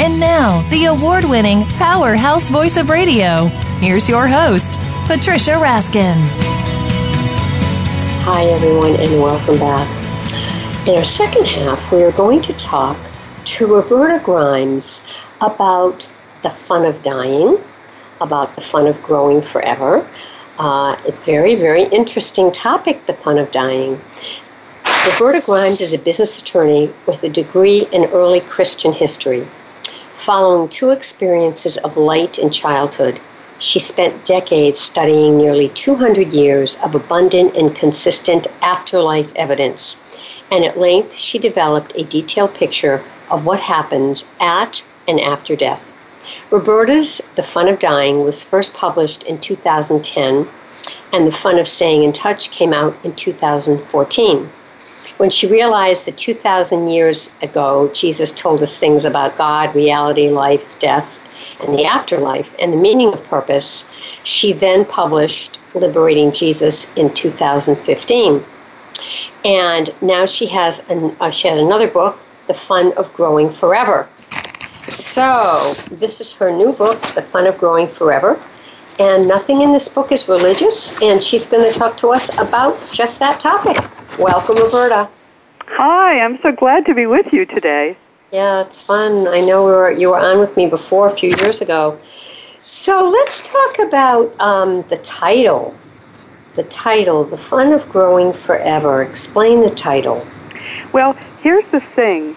And now, the award winning powerhouse voice of radio. Here's your host, Patricia Raskin. Hi, everyone, and welcome back. In our second half, we are going to talk to Roberta Grimes about the fun of dying, about the fun of growing forever. Uh, a very, very interesting topic, the fun of dying. Roberta Grimes is a business attorney with a degree in early Christian history. Following two experiences of light in childhood, she spent decades studying nearly 200 years of abundant and consistent afterlife evidence and at length she developed a detailed picture of what happens at and after death. Roberta's The Fun of Dying was first published in 2010, and The Fun of Staying in Touch came out in 2014. When she realized that 2,000 years ago, Jesus told us things about God, reality, life, death, and the afterlife, and the meaning of purpose, she then published Liberating Jesus in 2015. And now she has an, uh, she has another book, The Fun of Growing Forever. So this is her new book, The Fun of Growing Forever. And nothing in this book is religious, and she's going to talk to us about just that topic. Welcome, Roberta. Hi, I'm so glad to be with you today. Yeah, it's fun. I know we were, you were on with me before a few years ago. So let's talk about um, the title the title, The Fun of Growing Forever. Explain the title. Well, here's the thing.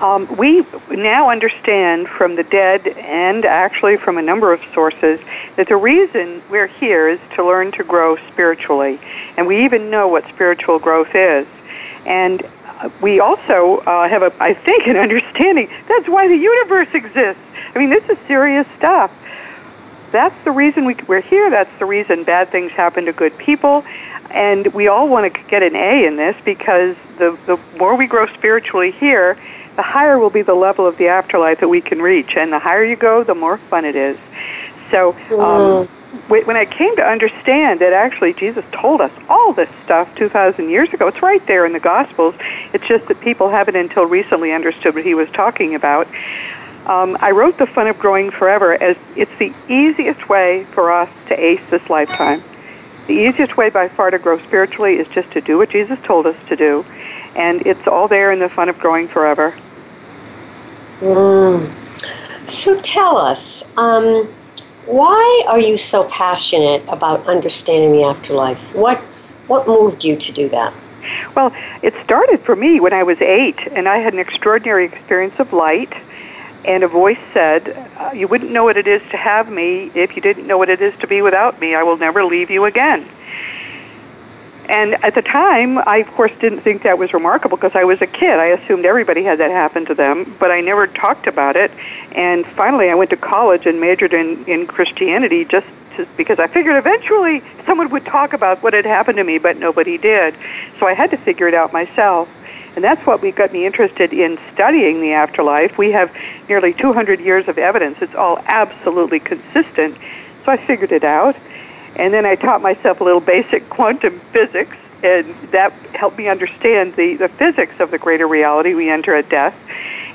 Um, we now understand from the dead and actually from a number of sources that the reason we're here is to learn to grow spiritually. And we even know what spiritual growth is. And we also uh, have, a, I think, an understanding that's why the universe exists. I mean, this is serious stuff that's the reason we, we're here. That's the reason bad things happen to good people. And we all want to get an A in this because the, the more we grow spiritually here, the higher will be the level of the afterlife that we can reach. And the higher you go, the more fun it is. So, um, mm. When I came to understand that actually Jesus told us all this stuff 2,000 years ago, it's right there in the Gospels. It's just that people haven't until recently understood what he was talking about. Um, I wrote The Fun of Growing Forever as it's the easiest way for us to ace this lifetime. The easiest way by far to grow spiritually is just to do what Jesus told us to do, and it's all there in The Fun of Growing Forever. Mm. So tell us, um, why are you so passionate about understanding the afterlife? What, what moved you to do that? Well, it started for me when I was eight, and I had an extraordinary experience of light and a voice said, uh, You wouldn't know what it is to have me if you didn't know what it is to be without me. I will never leave you again. And at the time, I of course didn't think that was remarkable because I was a kid. I assumed everybody had that happen to them, but I never talked about it. And finally, I went to college and majored in, in Christianity just to, because I figured eventually someone would talk about what had happened to me, but nobody did. So I had to figure it out myself. And that's what we got me interested in studying the afterlife. We have nearly 200 years of evidence. It's all absolutely consistent. So I figured it out. And then I taught myself a little basic quantum physics, and that helped me understand the, the physics of the greater reality we enter at death.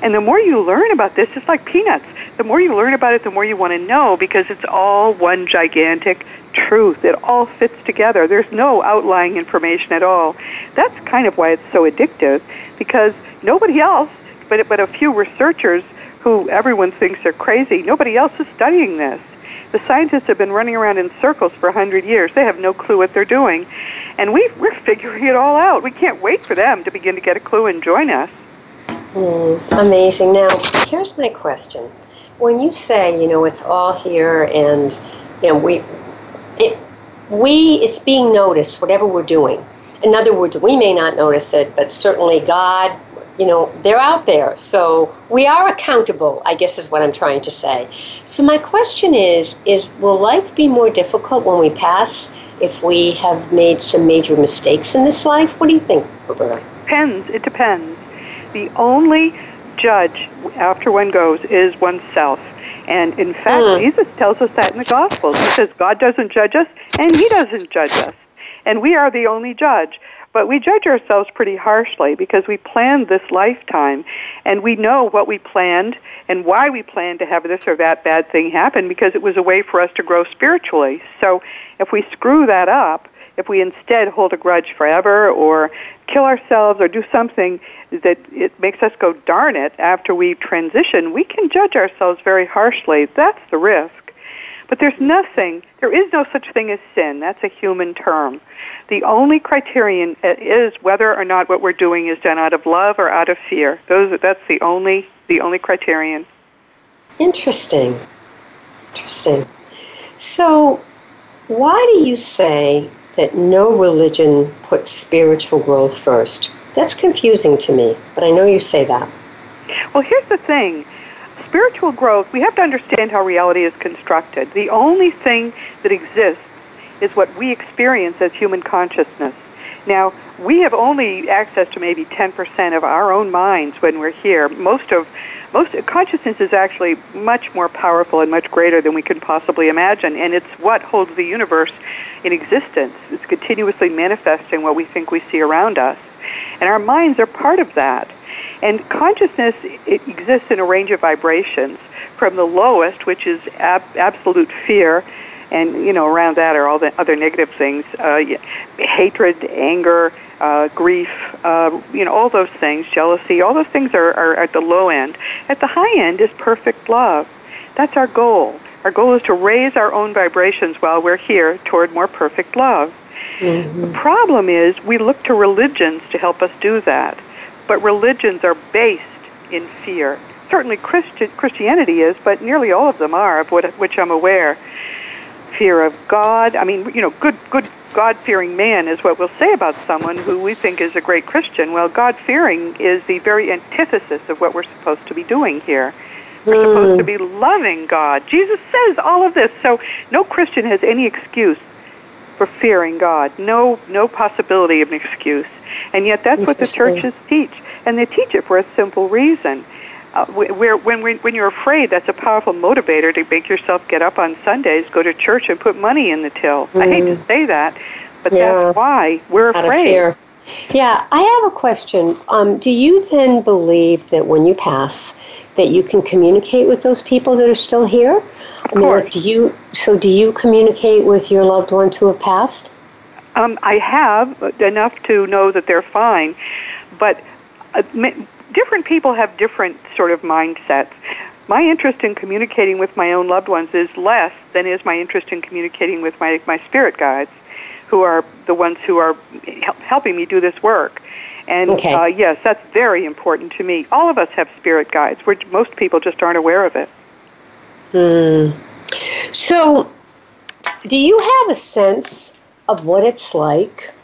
And the more you learn about this, it's like peanuts. The more you learn about it, the more you want to know because it's all one gigantic truth. It all fits together. There's no outlying information at all. That's kind of why it's so addictive because nobody else, but, but a few researchers who everyone thinks are crazy, nobody else is studying this. The scientists have been running around in circles for a hundred years. They have no clue what they're doing. And we, we're figuring it all out. We can't wait for them to begin to get a clue and join us. Mm, amazing. Now, here's my question. When you say, you know, it's all here and, you know, we, it, we, it's being noticed, whatever we're doing. In other words, we may not notice it, but certainly God, you know, they're out there. So we are accountable, I guess is what I'm trying to say. So my question is, is will life be more difficult when we pass if we have made some major mistakes in this life? What do you think, Roberta? Depends. It depends. The only judge after one goes is oneself. And in fact, mm. Jesus tells us that in the Gospels. He says God doesn't judge us, and He doesn't judge us. And we are the only judge. But we judge ourselves pretty harshly because we planned this lifetime and we know what we planned and why we planned to have this or that bad thing happen because it was a way for us to grow spiritually. So if we screw that up, if we instead hold a grudge forever or kill ourselves or do something that it makes us go darn it after we transition, we can judge ourselves very harshly. That's the risk. But there's nothing, there is no such thing as sin. That's a human term. The only criterion uh, is whether or not what we're doing is done out of love or out of fear. Those that's the only the only criterion. Interesting. Interesting. So, why do you say that no religion puts spiritual growth first? That's confusing to me, but I know you say that. Well, here's the thing. Spiritual growth, we have to understand how reality is constructed. The only thing that exists is what we experience as human consciousness. Now, we have only access to maybe 10% of our own minds when we're here. Most of most consciousness is actually much more powerful and much greater than we can possibly imagine, and it's what holds the universe in existence. It's continuously manifesting what we think we see around us, and our minds are part of that. And consciousness it exists in a range of vibrations, from the lowest, which is ab- absolute fear, and you know around that are all the other negative things uh, hatred anger uh, grief uh, you know all those things jealousy all those things are, are at the low end. At the high end is perfect love. That's our goal. Our goal is to raise our own vibrations while we're here toward more perfect love. Mm-hmm. the problem is we look to religions to help us do that but religions are based in fear certainly Christi- christianity is but nearly all of them are of what, which i'm aware fear of God. I mean, you know, good good God fearing man is what we'll say about someone who we think is a great Christian. Well, God fearing is the very antithesis of what we're supposed to be doing here. We're supposed to hmm. be loving God. Jesus says all of this. So no Christian has any excuse for fearing God. No no possibility of an excuse. And yet that's what the churches teach. And they teach it for a simple reason uh, where when when you're afraid, that's a powerful motivator to make yourself get up on Sundays, go to church, and put money in the till. Mm. I hate to mm. say that, but yeah. that's why we're Out afraid. Yeah, I have a question. Um, do you then believe that when you pass, that you can communicate with those people that are still here? Of I mean, course. do you? So, do you communicate with your loved ones who have passed? Um, I have enough to know that they're fine, but uh, m- different people have different sort of mindsets. My interest in communicating with my own loved ones is less than is my interest in communicating with my, my spirit guides, who are the ones who are helping me do this work. And okay. uh, yes, that's very important to me. All of us have spirit guides. We're, most people just aren't aware of it. Hmm. So, do you have a sense of what it's like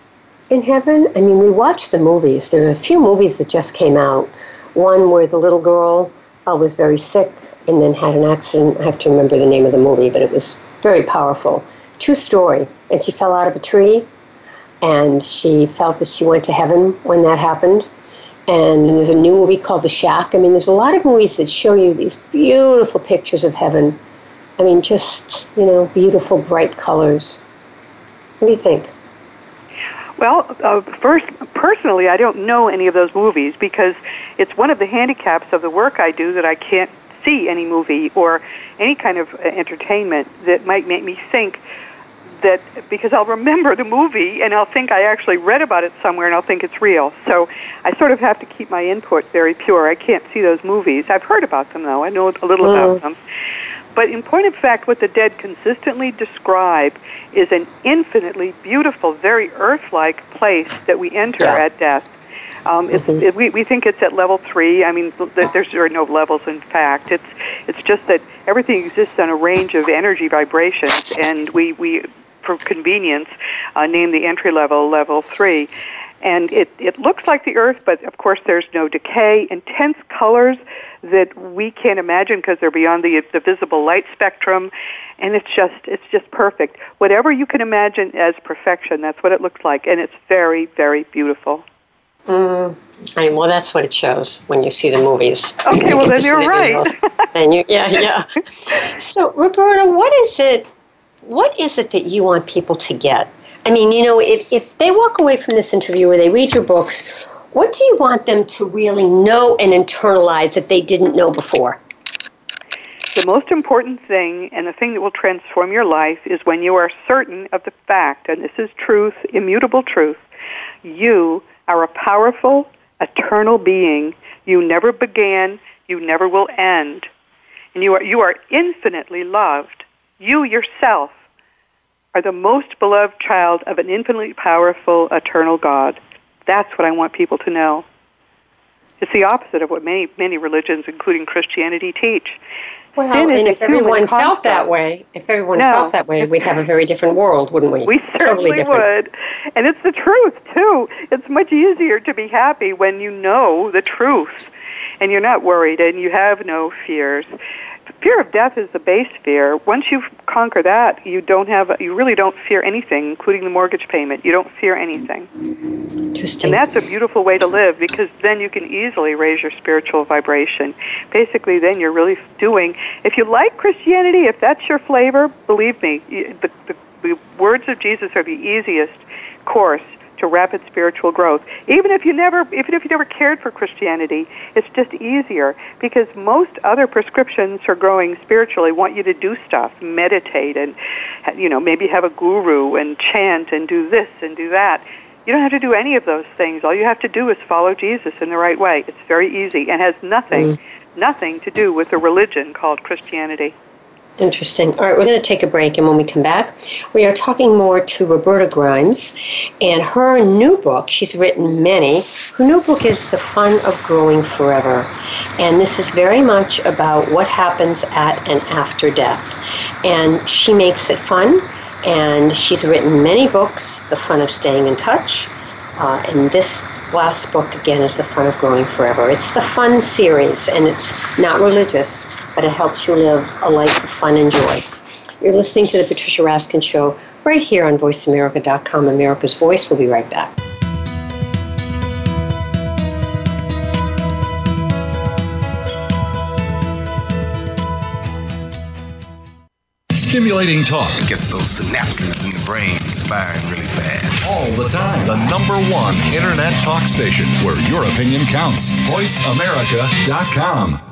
in heaven? I mean, we watch the movies. There are a few movies that just came out. One where the little girl uh, was very sick and then had an accident. I have to remember the name of the movie, but it was very powerful. True story. And she fell out of a tree, and she felt that she went to heaven when that happened. And there's a new movie called The Shack. I mean, there's a lot of movies that show you these beautiful pictures of heaven. I mean, just, you know, beautiful, bright colors. What do you think? Well, uh, first, personally, I don't know any of those movies because it's one of the handicaps of the work I do that I can't see any movie or any kind of uh, entertainment that might make me think that because I'll remember the movie and I'll think I actually read about it somewhere and I'll think it's real. So I sort of have to keep my input very pure. I can't see those movies. I've heard about them though. I know a little mm. about them. But in point of fact, what the dead consistently describe is an infinitely beautiful, very earth like place that we enter yeah. at death. Um, it's, mm-hmm. it, we, we think it's at level three. I mean, there's there are no levels. In fact, it's it's just that everything exists on a range of energy vibrations, and we we for convenience uh, name the entry level level three. And it, it looks like the Earth, but of course there's no decay. Intense colors that we can't imagine because they're beyond the, the visible light spectrum and it's just it's just perfect. Whatever you can imagine as perfection, that's what it looks like, and it's very very beautiful. Mm, I well, that's what it shows when you see the movies. Okay, well then you're right. and you, yeah, yeah. So, Roberta, what is it? What is it that you want people to get? I mean, you know, if if they walk away from this interview or they read your books, what do you want them to really know and internalize that they didn't know before? The most important thing and the thing that will transform your life is when you are certain of the fact, and this is truth, immutable truth, you are a powerful, eternal being. You never began, you never will end. And you are, you are infinitely loved. You yourself are the most beloved child of an infinitely powerful, eternal God. That's what I want people to know. It's the opposite of what many, many religions, including Christianity, teach. Well, and if everyone felt that way, if everyone no. felt that way, we'd have a very different world, wouldn't we? We certainly totally would. And it's the truth, too. It's much easier to be happy when you know the truth and you're not worried and you have no fears fear of death is the base fear. Once you conquer that, you don't have you really don't fear anything, including the mortgage payment. You don't fear anything. Interesting. And that's a beautiful way to live because then you can easily raise your spiritual vibration. Basically, then you're really doing. If you like Christianity, if that's your flavor, believe me, the, the, the words of Jesus are the easiest course to rapid spiritual growth. Even if you never, even if you never cared for Christianity, it's just easier because most other prescriptions for growing spiritually want you to do stuff, meditate, and you know maybe have a guru and chant and do this and do that. You don't have to do any of those things. All you have to do is follow Jesus in the right way. It's very easy and has nothing, mm. nothing to do with a religion called Christianity. Interesting. All right, we're going to take a break, and when we come back, we are talking more to Roberta Grimes and her new book. She's written many. Her new book is The Fun of Growing Forever, and this is very much about what happens at and after death. And she makes it fun, and she's written many books, The Fun of Staying in Touch, uh, and this last book, again, is The Fun of Growing Forever. It's the fun series, and it's not religious but it helps you live a life of fun and joy. You're listening to the Patricia Raskin Show right here on VoiceAmerica.com. America's Voice. We'll be right back. Stimulating talk it gets those synapses in the brain firing really fast. All the time. The number one internet talk station where your opinion counts. VoiceAmerica.com.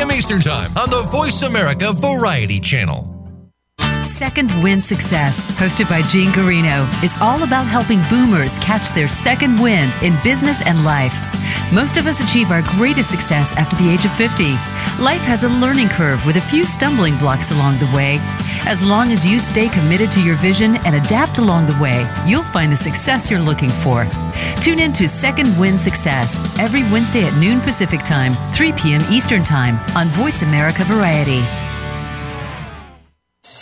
p.m. Eastern Time on the Voice America Variety Channel. Second Wind Success, hosted by Gene Carino, is all about helping boomers catch their second wind in business and life. Most of us achieve our greatest success after the age of 50. Life has a learning curve with a few stumbling blocks along the way. As long as you stay committed to your vision and adapt along the way, you'll find the success you're looking for. Tune in to Second Wind Success every Wednesday at noon Pacific Time, 3 p.m. Eastern Time on Voice America Variety.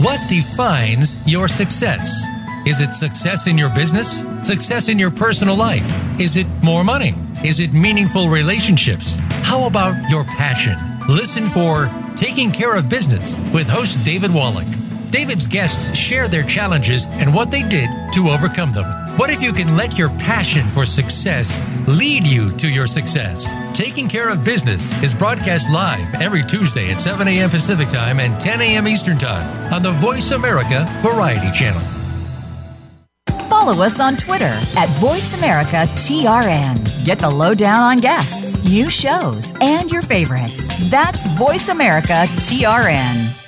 What defines your success? Is it success in your business? Success in your personal life? Is it more money? Is it meaningful relationships? How about your passion? Listen for Taking Care of Business with host David Wallach. David's guests share their challenges and what they did to overcome them. What if you can let your passion for success lead you to your success? Taking Care of Business is broadcast live every Tuesday at 7 a.m. Pacific Time and 10 a.m. Eastern Time on the Voice America Variety Channel. follow us on Twitter at VoiceAmericaTRN. Get the lowdown on guests, new shows, and your favorites. That's VoiceAmericaTRN.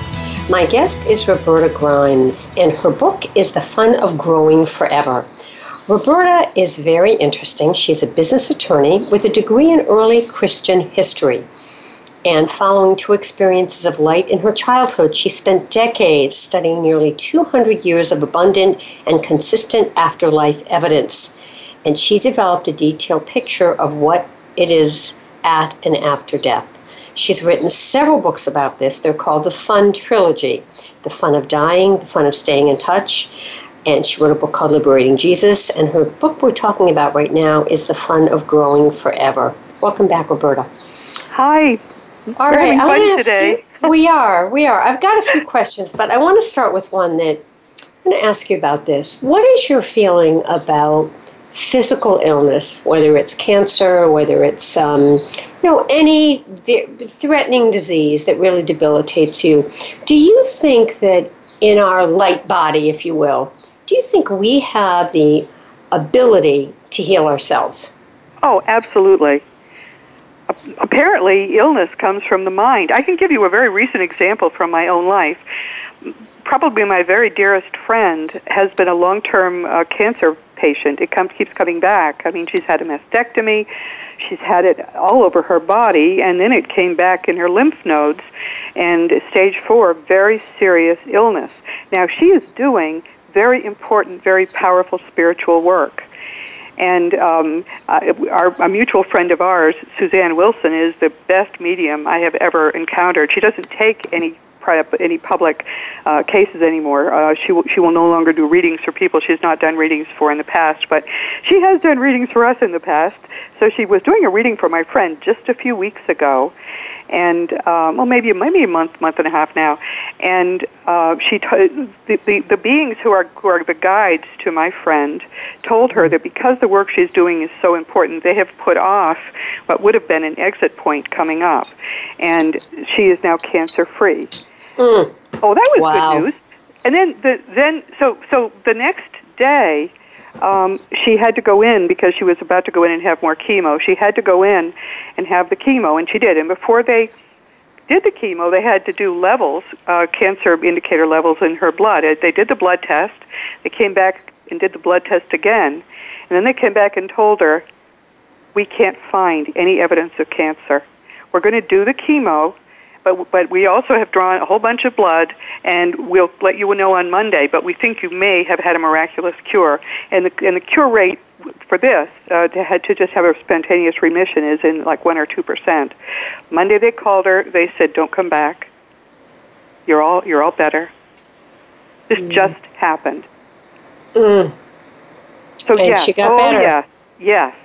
My guest is Roberta Grimes, and her book is The Fun of Growing Forever. Roberta is very interesting. She's a business attorney with a degree in early Christian history. And following two experiences of light in her childhood, she spent decades studying nearly 200 years of abundant and consistent afterlife evidence. And she developed a detailed picture of what it is at and after death. She's written several books about this. They're called the Fun Trilogy The Fun of Dying, The Fun of Staying in Touch, and she wrote a book called Liberating Jesus. And her book we're talking about right now is The Fun of Growing Forever. Welcome back, Roberta. Hi. All right, having I fun want to ask today. you. We are, we are. I've got a few questions, but I want to start with one that I'm going to ask you about this. What is your feeling about physical illness, whether it's cancer, whether it's um, you know any th- threatening disease that really debilitates you? Do you think that in our light body, if you will, do you think we have the ability to heal ourselves? Oh, absolutely. Apparently, illness comes from the mind. I can give you a very recent example from my own life. Probably my very dearest friend has been a long-term uh, cancer patient. It comes keeps coming back. I mean, she's had a mastectomy, she's had it all over her body, and then it came back in her lymph nodes, and stage four, very serious illness. Now she is doing very important, very powerful spiritual work. And um, uh, our, a mutual friend of ours, Suzanne Wilson, is the best medium I have ever encountered. She doesn't take any any public uh, cases anymore. Uh, she will, she will no longer do readings for people she's not done readings for in the past, but she has done readings for us in the past. So she was doing a reading for my friend just a few weeks ago, and um, well, maybe maybe a month, month and a half now. And uh, she t- the, the the beings who are who are the guides to my friend told her that because the work she's doing is so important, they have put off what would have been an exit point coming up, and she is now cancer free. Mm. Oh, that was Wow. good news. And then the then so so the next day, um, she had to go in because she was about to go in and have more chemo. She had to go in and have the chemo, and she did. And before they did the chemo, they had to do levels, uh, cancer indicator levels in her blood. Uh, They did the blood test. They came back and did the blood test again, and then they came back and told her, "We can't find any evidence of cancer. We're going to do the chemo." But, but we also have drawn a whole bunch of blood, and we'll let you know on Monday. But we think you may have had a miraculous cure, and the and the cure rate for this uh, to had to just have a spontaneous remission is in like one or two percent. Monday they called her. They said, "Don't come back. You're all you're all better." This just happened. Mm. So And yes, she got oh better. yes, yes.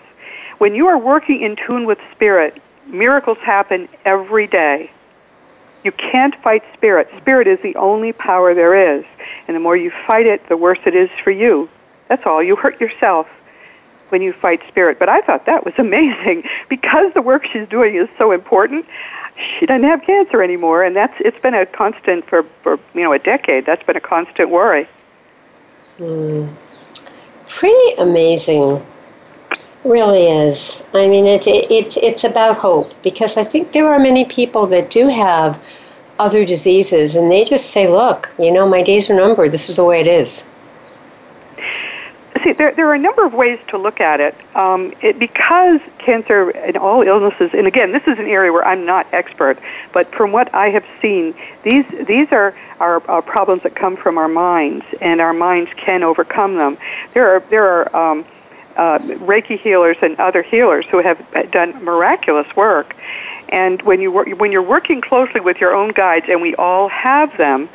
When you are working in tune with spirit, miracles happen every day. You can't fight spirit. Spirit is the only power there is, and the more you fight it, the worse it is for you. That's all. You hurt yourself when you fight spirit. But I thought that was amazing because the work she's doing is so important. She doesn't have cancer anymore, and that's it's been a constant for for you know a decade. That's been a constant worry. Mm. Pretty amazing. Really is. I mean, it's it, it's it's about hope because I think there are many people that do have other diseases, and they just say, "Look, you know, my days are numbered. This is the way it is." See, there, there are a number of ways to look at it. Um, it. Because cancer and all illnesses, and again, this is an area where I'm not expert, but from what I have seen, these these are, are, are problems that come from our minds, and our minds can overcome them. There are there are um, uh, Reiki healers and other healers who have done miraculous work. And when you wor- when you're working closely with your own guides, and we all have them,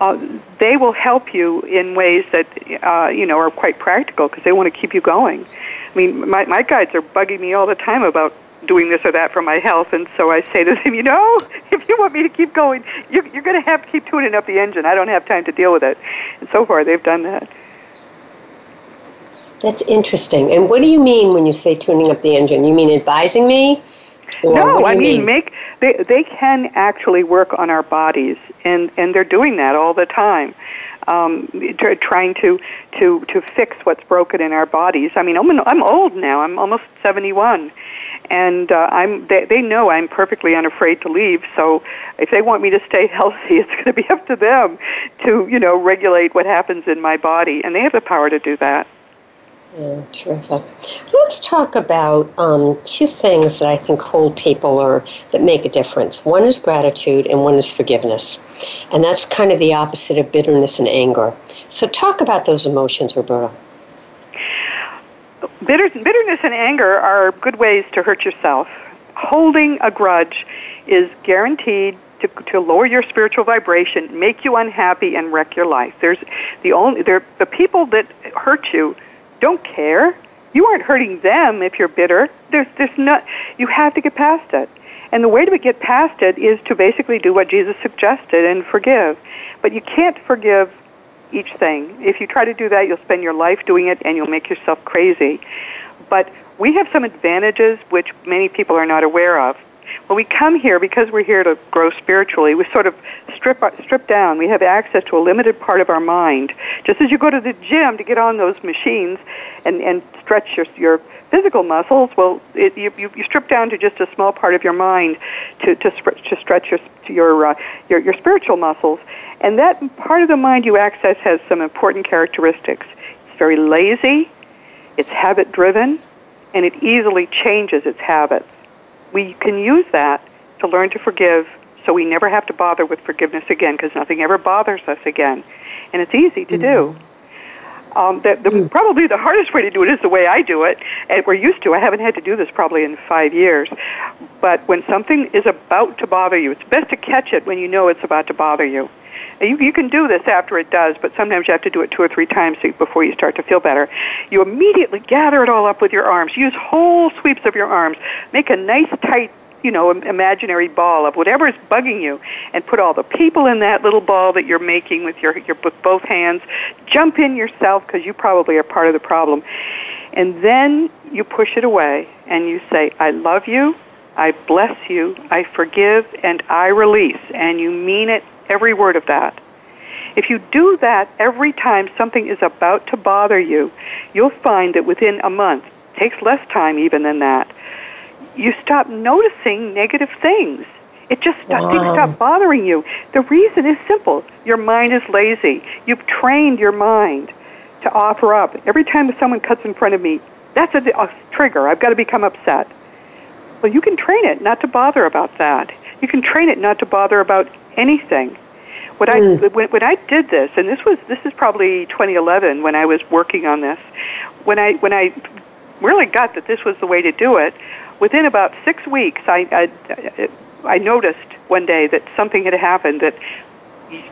uh, they will help you in ways that uh, you know are quite practical because they want to keep you going. I mean, my, my guides are bugging me all the time about doing this or that for my health, and so I say to them, you know, if you want me to keep going, you're, you're going to have to keep tuning up the engine. I don't have time to deal with it. And so far, they've done that. That's interesting. And what do you mean when you say tuning up the engine? You mean advising me? no, I mean, mean make they they can actually work on our bodies, and and they're doing that all the time. Um, trying to to to fix what's broken in our bodies. I mean, I'm I'm old now. I'm almost 71, and uh, I'm they, they know I'm perfectly unafraid to leave. So if they want me to stay healthy, it's going to be up to them to you know regulate what happens in my body, and they have the power to do that. Yeah, terrific. Let's talk about um, two things that I think hold people or that make a difference. One is gratitude, and one is forgiveness, and that's kind of the opposite of bitterness and anger. So, talk about those emotions, Roberta. Bitter, bitterness and anger are good ways to hurt yourself. Holding a grudge is guaranteed to, to lower your spiritual vibration, make you unhappy, and wreck your life. There's the only the people that hurt you don't care. You aren't hurting them if you're bitter. There's, there's not, you have to get past it. And the way to get past it is to basically do what Jesus suggested and forgive. But you can't forgive each thing. If you try to do that, you'll spend your life doing it and you'll make yourself crazy. But we have some advantages which many people are not aware of. When we come here, because we're here to grow spiritually, we sort of strip strip down. We have access to a limited part of our mind. Just as you go to the gym to get on those machines and and stretch your your physical muscles, well, it, you, you you strip down to just a small part of your mind to to, to stretch your your, uh, your your spiritual muscles. And that part of the mind you access has some important characteristics. It's very lazy, it's habit driven, and it easily changes its habits we can use that to learn to forgive so we never have to bother with forgiveness again because nothing ever bothers us again. And it's easy to mm-hmm. do. Um, the, the, mm. Probably the hardest way to do it is the way I do it, and we're used to. I haven't had to do this probably in five years. But when something is about to bother you, it's best to catch it when you know it's about to bother you. You, you can do this after it does, but sometimes you have to do it two or three times before you start to feel better. You immediately gather it all up with your arms. Use whole sweeps of your arms. Make a nice tight you know, imaginary ball of whatever is bugging you, and put all the people in that little ball that you're making with your, your with both hands. Jump in yourself because you probably are part of the problem, and then you push it away and you say, "I love you, I bless you, I forgive, and I release," and you mean it every word of that. If you do that every time something is about to bother you, you'll find that within a month, takes less time even than that, you stop noticing negative things. It just wow. things stop bothering you. The reason is simple. Your mind is lazy. You've trained your mind to offer up. Every time someone cuts in front of me, that's a, a trigger. I've got to become upset. Well, you can train it not to bother about that. You can train it not to bother about anything. What mm. I when, when I did this, and this was this is probably 2011 when I was working on this. When I when I really got that this was the way to do it, within about six weeks, I I, I noticed one day that something had happened that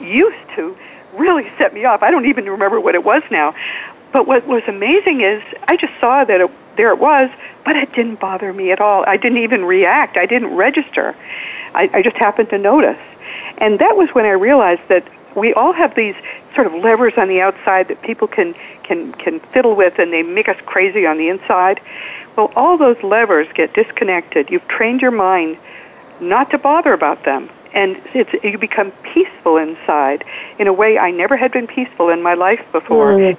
used to really set me off. I don't even remember what it was now. But what was amazing is I just saw that it, there it was, but it didn't bother me at all. I didn't even react. I didn't register. I, I just happened to notice. And that was when I realized that we all have these sort of levers on the outside that people can can can fiddle with and they make us crazy on the inside. Well, all those levers get disconnected. You've trained your mind not to bother about them. And it's, you become peaceful inside in a way I never had been peaceful in my life before. Mm.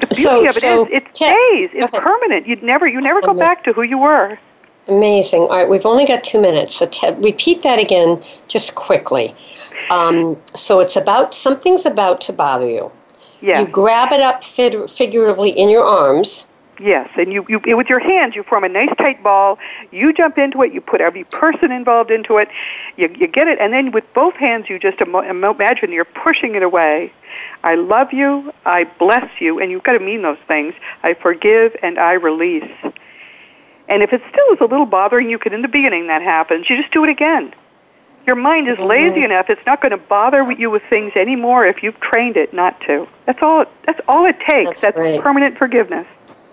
The beauty so, of it so is it stays. It's permanent. You'd never you never go back to who you were. Amazing. All right, we've only got two minutes, so te- repeat that again just quickly. Um, so it's about something's about to bother you. Yes. You grab it up fig- figuratively in your arms. Yes, and you, you with your hands you form a nice tight ball. You jump into it. You put every person involved into it. You, you get it, and then with both hands you just Im- imagine you're pushing it away. I love you. I bless you, and you've got to mean those things. I forgive and I release. And if it still is a little bothering you, because in the beginning that happens, you just do it again. Your mind is lazy mm-hmm. enough; it's not going to bother you with things anymore if you've trained it not to. That's all. That's all it takes. That's, that's permanent forgiveness.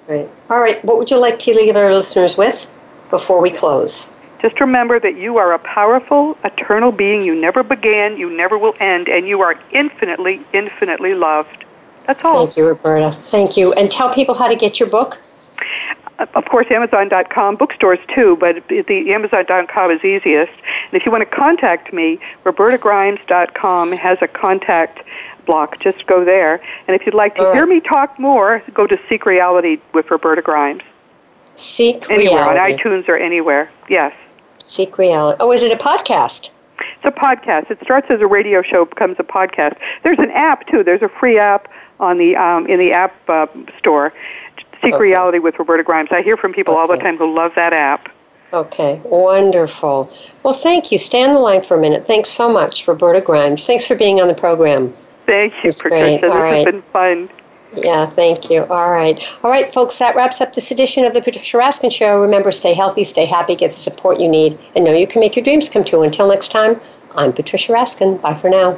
Right. All right. What would you like to leave our listeners with before we close? Just remember that you are a powerful, eternal being. You never began, you never will end, and you are infinitely, infinitely loved. That's all. Thank you, Roberta. Thank you. And tell people how to get your book. Uh, of course, Amazon.com, bookstores too, but the Amazon.com is easiest. And if you want to contact me, RobertaGrimes.com has a contact block. Just go there. And if you'd like to hear me talk more, go to Seek Reality with Roberta Grimes. Seek anywhere Reality. on iTunes or anywhere. Yes. Seek Reality. Oh, is it a podcast? It's a podcast. It starts as a radio show, becomes a podcast. There's an app too. There's a free app on the um, in the app uh, store. Seek okay. Reality with Roberta Grimes. I hear from people okay. all the time who love that app. Okay, wonderful. Well, thank you. Stay on the line for a minute. Thanks so much, Roberta Grimes. Thanks for being on the program. Thank you, it's Patricia. Great. All this right. has been fun. Yeah, thank you. All right. All right, folks, that wraps up this edition of the Patricia Raskin Show. Remember, stay healthy, stay happy, get the support you need, and know you can make your dreams come true. Until next time, I'm Patricia Raskin. Bye for now.